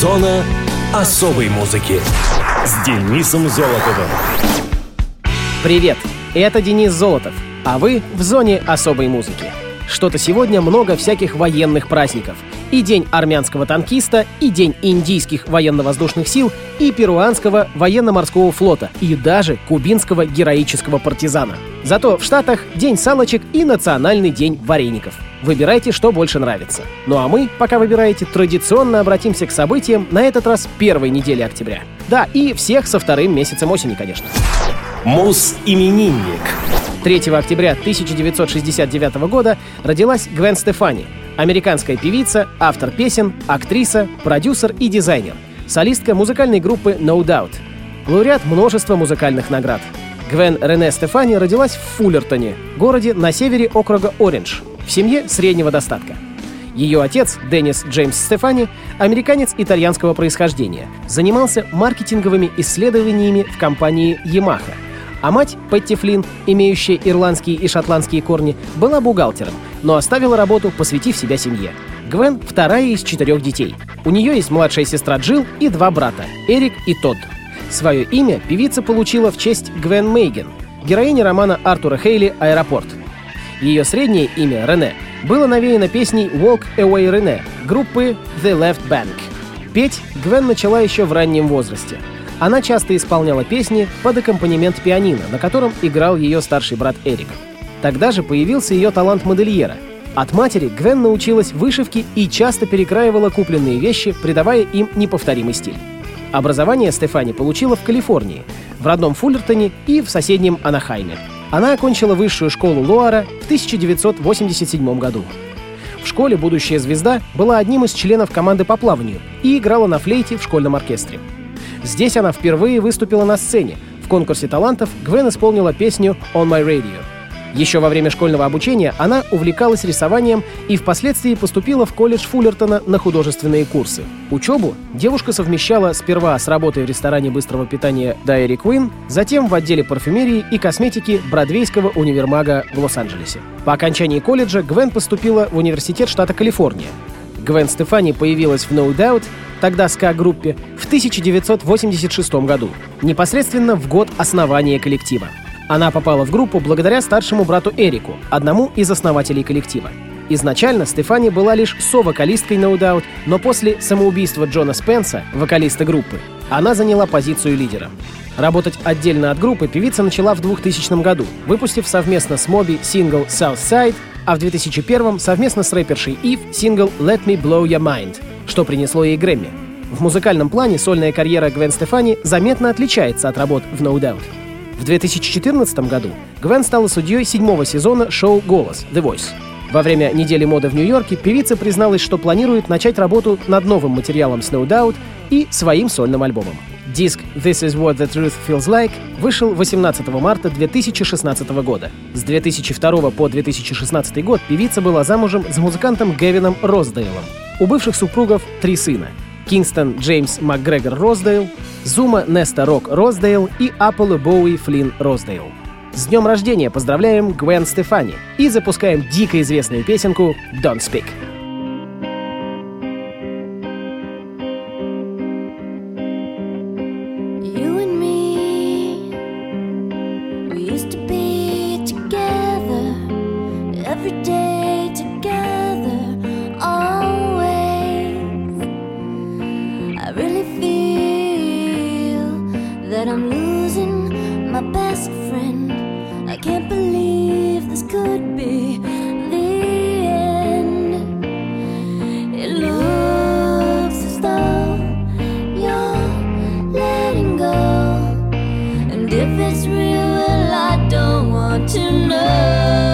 Зона особой музыки с Денисом Золотовым. Привет, это Денис Золотов, а вы в зоне особой музыки. Что-то сегодня много всяких военных праздников. И День армянского танкиста, и День индийских военно-воздушных сил, и перуанского военно-морского флота, и даже кубинского героического партизана. Зато в Штатах День салочек и Национальный день вареников. Выбирайте, что больше нравится. Ну а мы, пока выбираете, традиционно обратимся к событиям на этот раз первой недели октября. Да, и всех со вторым месяцем осени, конечно. Мус-именинник. 3 октября 1969 года родилась Гвен Стефани, американская певица, автор песен, актриса, продюсер и дизайнер, солистка музыкальной группы No Doubt, лауреат множества музыкальных наград. Гвен Рене Стефани родилась в Фуллертоне, городе на севере округа Ориндж, в семье среднего достатка. Ее отец, Деннис Джеймс Стефани, американец итальянского происхождения, занимался маркетинговыми исследованиями в компании Yamaha — а мать, Петти Флинн, имеющая ирландские и шотландские корни, была бухгалтером, но оставила работу, посвятив себя семье. Гвен — вторая из четырех детей. У нее есть младшая сестра Джилл и два брата — Эрик и Тодд. Свое имя певица получила в честь Гвен Мейген, героини романа Артура Хейли «Аэропорт». Ее среднее имя, Рене, было навеяно песней «Walk Away René» группы The Left Bank. Петь Гвен начала еще в раннем возрасте — она часто исполняла песни под аккомпанемент пианино, на котором играл ее старший брат Эрик. Тогда же появился ее талант модельера. От матери Гвен научилась вышивке и часто перекраивала купленные вещи, придавая им неповторимый стиль. Образование Стефани получила в Калифорнии, в родном Фуллертоне и в соседнем Анахайме. Она окончила высшую школу Луара в 1987 году. В школе будущая звезда была одним из членов команды по плаванию и играла на флейте в школьном оркестре. Здесь она впервые выступила на сцене. В конкурсе талантов Гвен исполнила песню «On My Radio». Еще во время школьного обучения она увлекалась рисованием и впоследствии поступила в колледж Фуллертона на художественные курсы. Учебу девушка совмещала сперва с работой в ресторане быстрого питания Dairy Queen, затем в отделе парфюмерии и косметики Бродвейского универмага в Лос-Анджелесе. По окончании колледжа Гвен поступила в университет штата Калифорния. Гвен Стефани появилась в No Doubt, тогда ска-группе, в 1986 году, непосредственно в год основания коллектива. Она попала в группу благодаря старшему брату Эрику, одному из основателей коллектива. Изначально Стефани была лишь со-вокалисткой No Doubt, но после самоубийства Джона Спенса, вокалиста группы, она заняла позицию лидера. Работать отдельно от группы певица начала в 2000 году, выпустив совместно с Моби сингл Southside, а в 2001 совместно с рэпершей Ив сингл Let Me Blow Your Mind, что принесло ей Грэмми. В музыкальном плане сольная карьера Гвен Стефани заметно отличается от работ в No Doubt. В 2014 году Гвен стала судьей седьмого сезона шоу «Голос» — The Voice. Во время недели моды в Нью-Йорке певица призналась, что планирует начать работу над новым материалом с No Doubt и своим сольным альбомом. Диск «This is what the truth feels like» вышел 18 марта 2016 года. С 2002 по 2016 год певица была замужем с музыкантом Гевином Роздейлом. У бывших супругов три сына — Кингстон Джеймс МакГрегор Роздейл, Зума Неста Рок Роздейл и Аполло Боуи Флинн Роздейл. С днем рождения поздравляем Гвен Стефани и запускаем дико известную песенку «Don't Speak». Could be the end. It looks as though you're letting go, and if it's real, well, I don't want to know.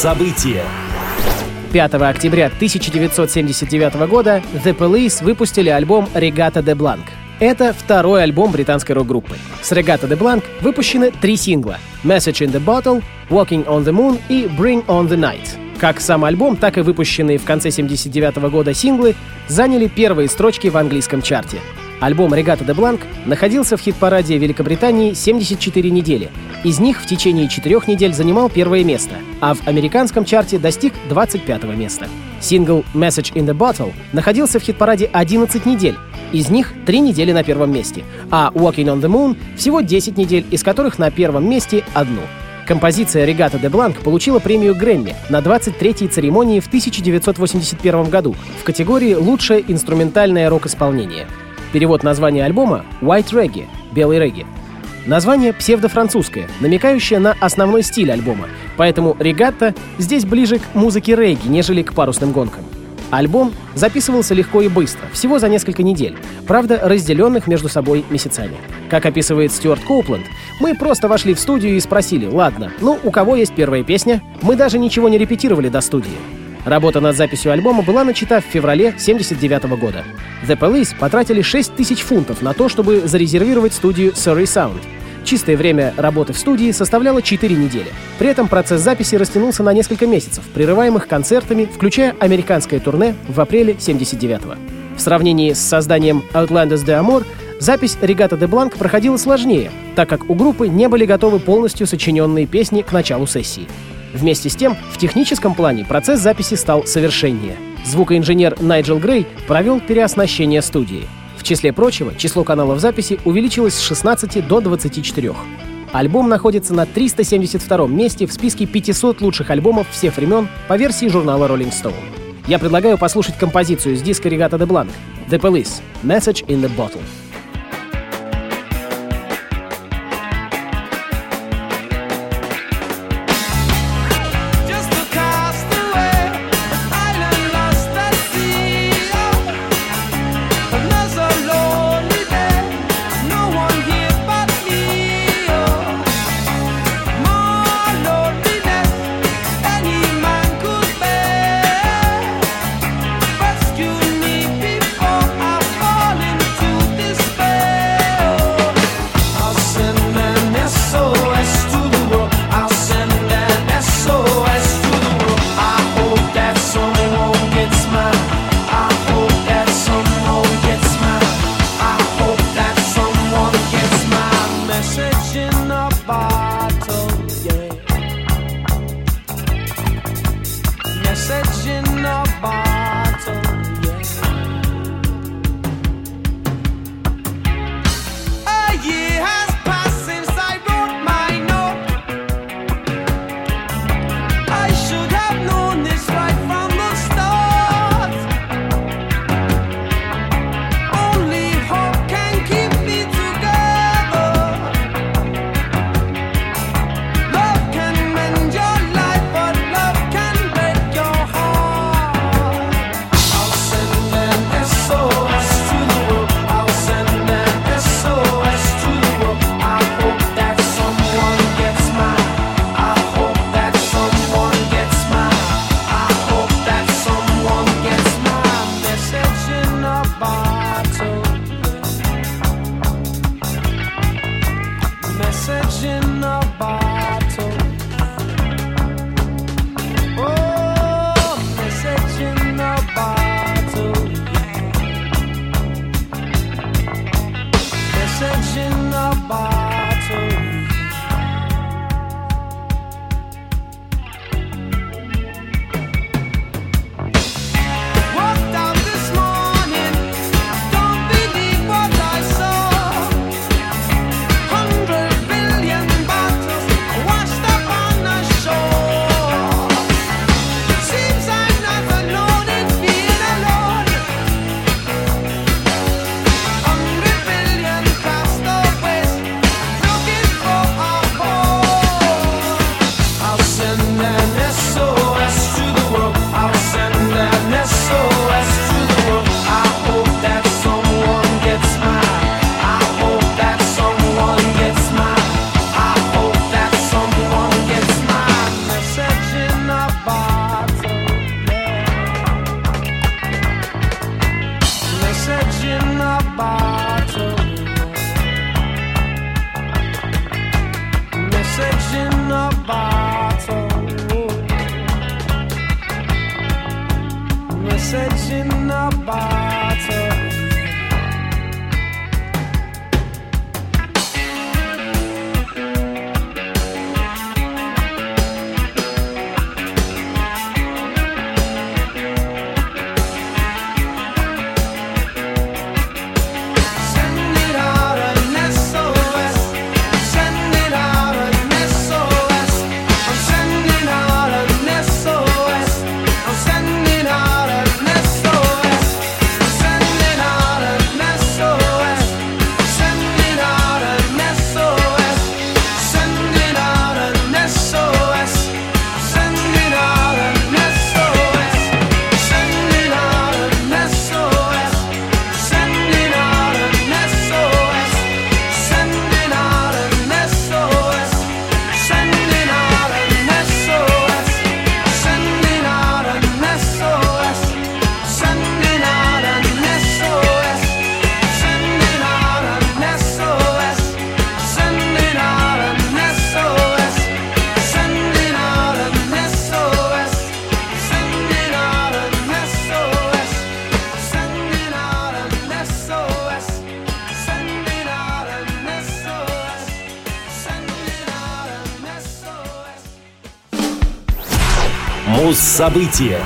События. 5 октября 1979 года The Police выпустили альбом «Regatta de Blanc». Это второй альбом британской рок-группы. С «Regatta de Blanc» выпущены три сингла «Message in the Bottle», «Walking on the Moon» и «Bring on the Night». Как сам альбом, так и выпущенные в конце 79 года синглы заняли первые строчки в английском чарте. Альбом «Регата де Бланк» находился в хит-параде Великобритании 74 недели. Из них в течение четырех недель занимал первое место, а в американском чарте достиг 25 места. Сингл «Message in the Bottle» находился в хит-параде 11 недель, из них 3 недели на первом месте, а «Walking on the Moon» всего 10 недель, из которых на первом месте одну — Композиция «Регата де Бланк» получила премию Грэмми на 23-й церемонии в 1981 году в категории «Лучшее инструментальное рок-исполнение». Перевод названия альбома «White Reggae» — «Белый регги». Название псевдофранцузское, намекающее на основной стиль альбома, поэтому «Регатта» здесь ближе к музыке регги, нежели к парусным гонкам. Альбом записывался легко и быстро, всего за несколько недель, правда, разделенных между собой месяцами. Как описывает Стюарт Коупленд, мы просто вошли в студию и спросили, ладно, ну, у кого есть первая песня? Мы даже ничего не репетировали до студии. Работа над записью альбома была начата в феврале 79 года. The Police потратили 6 тысяч фунтов на то, чтобы зарезервировать студию Surrey Sound. Чистое время работы в студии составляло 4 недели. При этом процесс записи растянулся на несколько месяцев, прерываемых концертами, включая американское турне в апреле 79-го. В сравнении с созданием Outlanders de Amor, запись «Регата де Бланк» проходила сложнее, так как у группы не были готовы полностью сочиненные песни к началу сессии. Вместе с тем, в техническом плане процесс записи стал совершеннее. Звукоинженер Найджел Грей провел переоснащение студии. В числе прочего, число каналов записи увеличилось с 16 до 24. Альбом находится на 372 месте в списке 500 лучших альбомов всех времен по версии журнала Rolling Stone. Я предлагаю послушать композицию с диска Регата де Бланк «The Police — Message in the Bottle». Муз-события.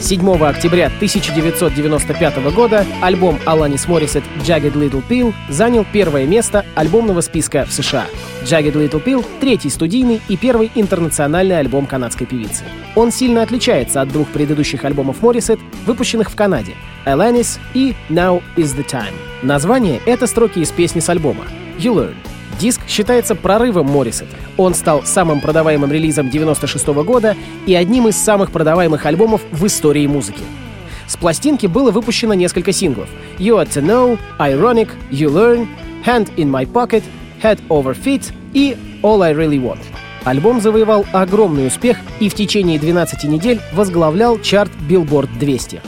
7 октября 1995 года альбом Аланис Моррисет «Jagged Little Pill» занял первое место альбомного списка в США. «Jagged Little Pill» — третий студийный и первый интернациональный альбом канадской певицы. Он сильно отличается от двух предыдущих альбомов Моррисет, выпущенных в Канаде — «Alanis» и «Now is the Time». Название — это строки из песни с альбома «You Learn». Считается прорывом Моррисет. Он стал самым продаваемым релизом 96 года и одним из самых продаваемых альбомов в истории музыки. С пластинки было выпущено несколько синглов «You Ought to Know», «Ironic», «You Learn», «Hand in My Pocket», «Head Over Feet» и «All I Really Want». Альбом завоевал огромный успех и в течение 12 недель возглавлял чарт Billboard 200.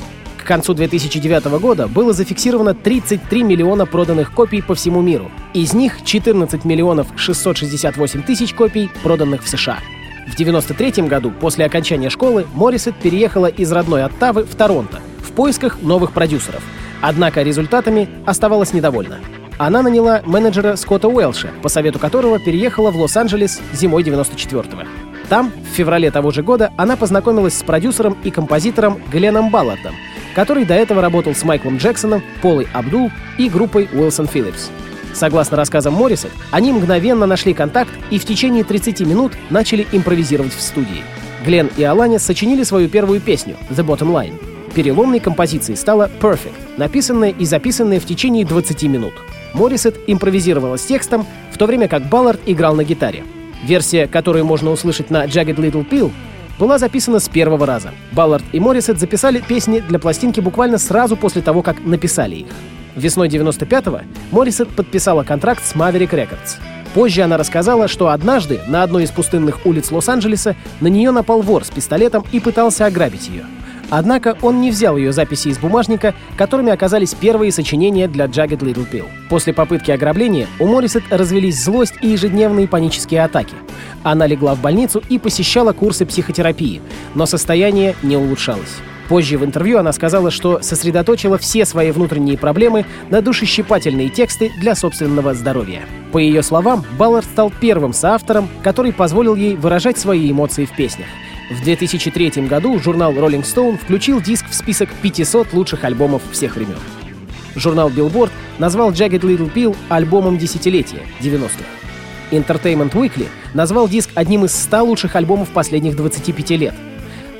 Концу 2009 года было зафиксировано 33 миллиона проданных копий по всему миру. Из них 14 миллионов 668 тысяч копий проданных в США. В 1993 году, после окончания школы, Моррисет переехала из родной Оттавы в Торонто в поисках новых продюсеров. Однако результатами оставалась недовольна. Она наняла менеджера Скотта Уэлша, по совету которого переехала в Лос-Анджелес зимой 94-го. Там, в феврале того же года, она познакомилась с продюсером и композитором Гленном Баллардом, который до этого работал с Майклом Джексоном, Полой Абдул и группой Уилсон Филлипс. Согласно рассказам Моррисет, они мгновенно нашли контакт и в течение 30 минут начали импровизировать в студии. Глен и Аланис сочинили свою первую песню «The Bottom Line». Переломной композицией стала «Perfect», написанная и записанная в течение 20 минут. Моррисет импровизировала с текстом, в то время как Баллард играл на гитаре. Версия, которую можно услышать на «Jagged Little Pill», была записана с первого раза. Баллард и Моррисет записали песни для пластинки буквально сразу после того, как написали их. Весной 95-го Моррисет подписала контракт с Maverick Records. Позже она рассказала, что однажды на одной из пустынных улиц Лос-Анджелеса на нее напал вор с пистолетом и пытался ограбить ее. Однако он не взял ее записи из бумажника, которыми оказались первые сочинения для Jagged Little Pill. После попытки ограбления у Моррисет развелись злость и ежедневные панические атаки. Она легла в больницу и посещала курсы психотерапии, но состояние не улучшалось. Позже в интервью она сказала, что сосредоточила все свои внутренние проблемы на душещипательные тексты для собственного здоровья. По ее словам, Баллард стал первым соавтором, который позволил ей выражать свои эмоции в песнях. В 2003 году журнал Rolling Stone включил диск в список 500 лучших альбомов всех времен. Журнал Billboard назвал Jagged Little Pill альбомом десятилетия 90-х. Entertainment Weekly назвал диск одним из 100 лучших альбомов последних 25 лет.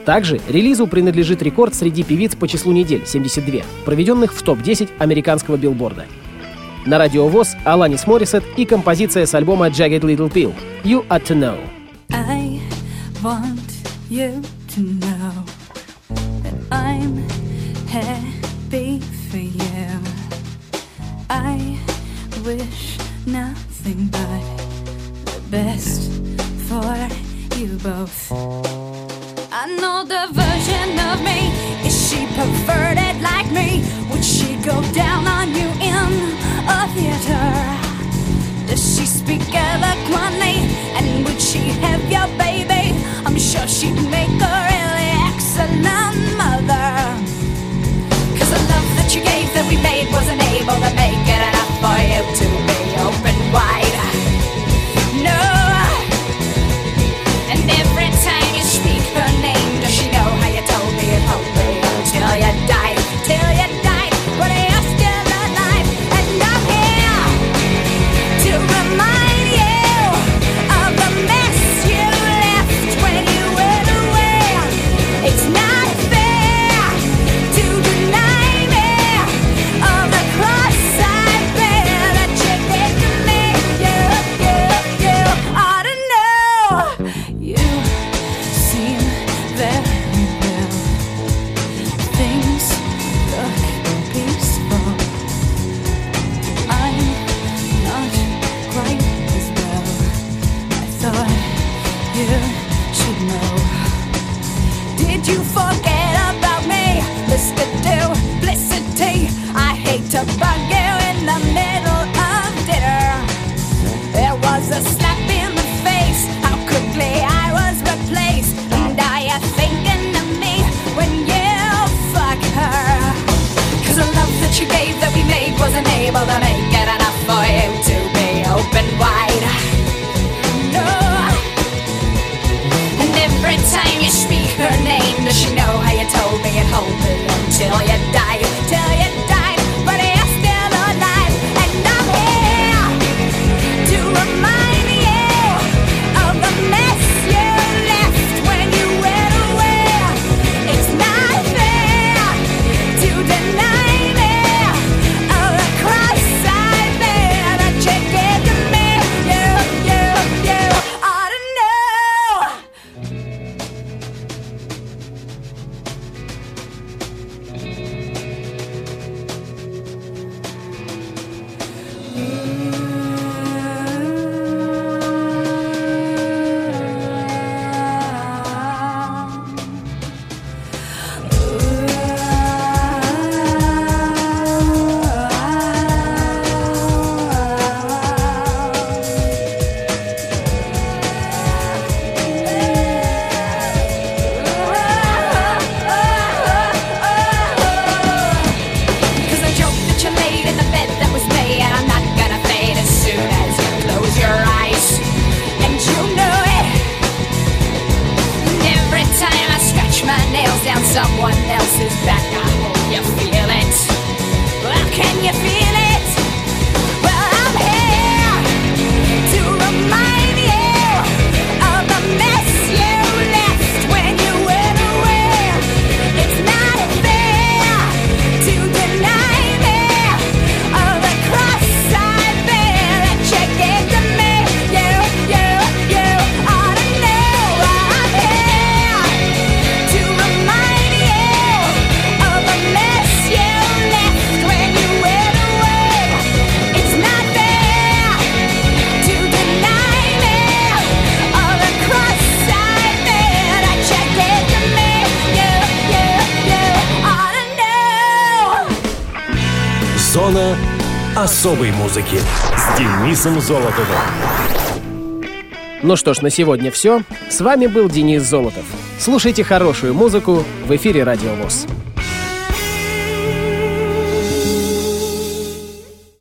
Также релизу принадлежит рекорд среди певиц по числу недель — 72, проведенных в топ-10 американского билборда. На радио ВОЗ Аланис Моррисет и композиция с альбома Jagged Little Pill «You Ought to Know». I want you to know that I'm happy for you. I wish nothing but the best for you both. I know the version of me. Is she perverted like me? Would she go down on you in a theater? Does she speak eloquently? And would she have your baby? I'm sure she'd make a really excellent mother. Cause the love that you gave that we made wasn't able to make it enough for you to holding on till you die. особой музыки с Денисом Золотовым. Ну что ж, на сегодня все. С вами был Денис Золотов. Слушайте хорошую музыку в эфире Радио ВОЗ.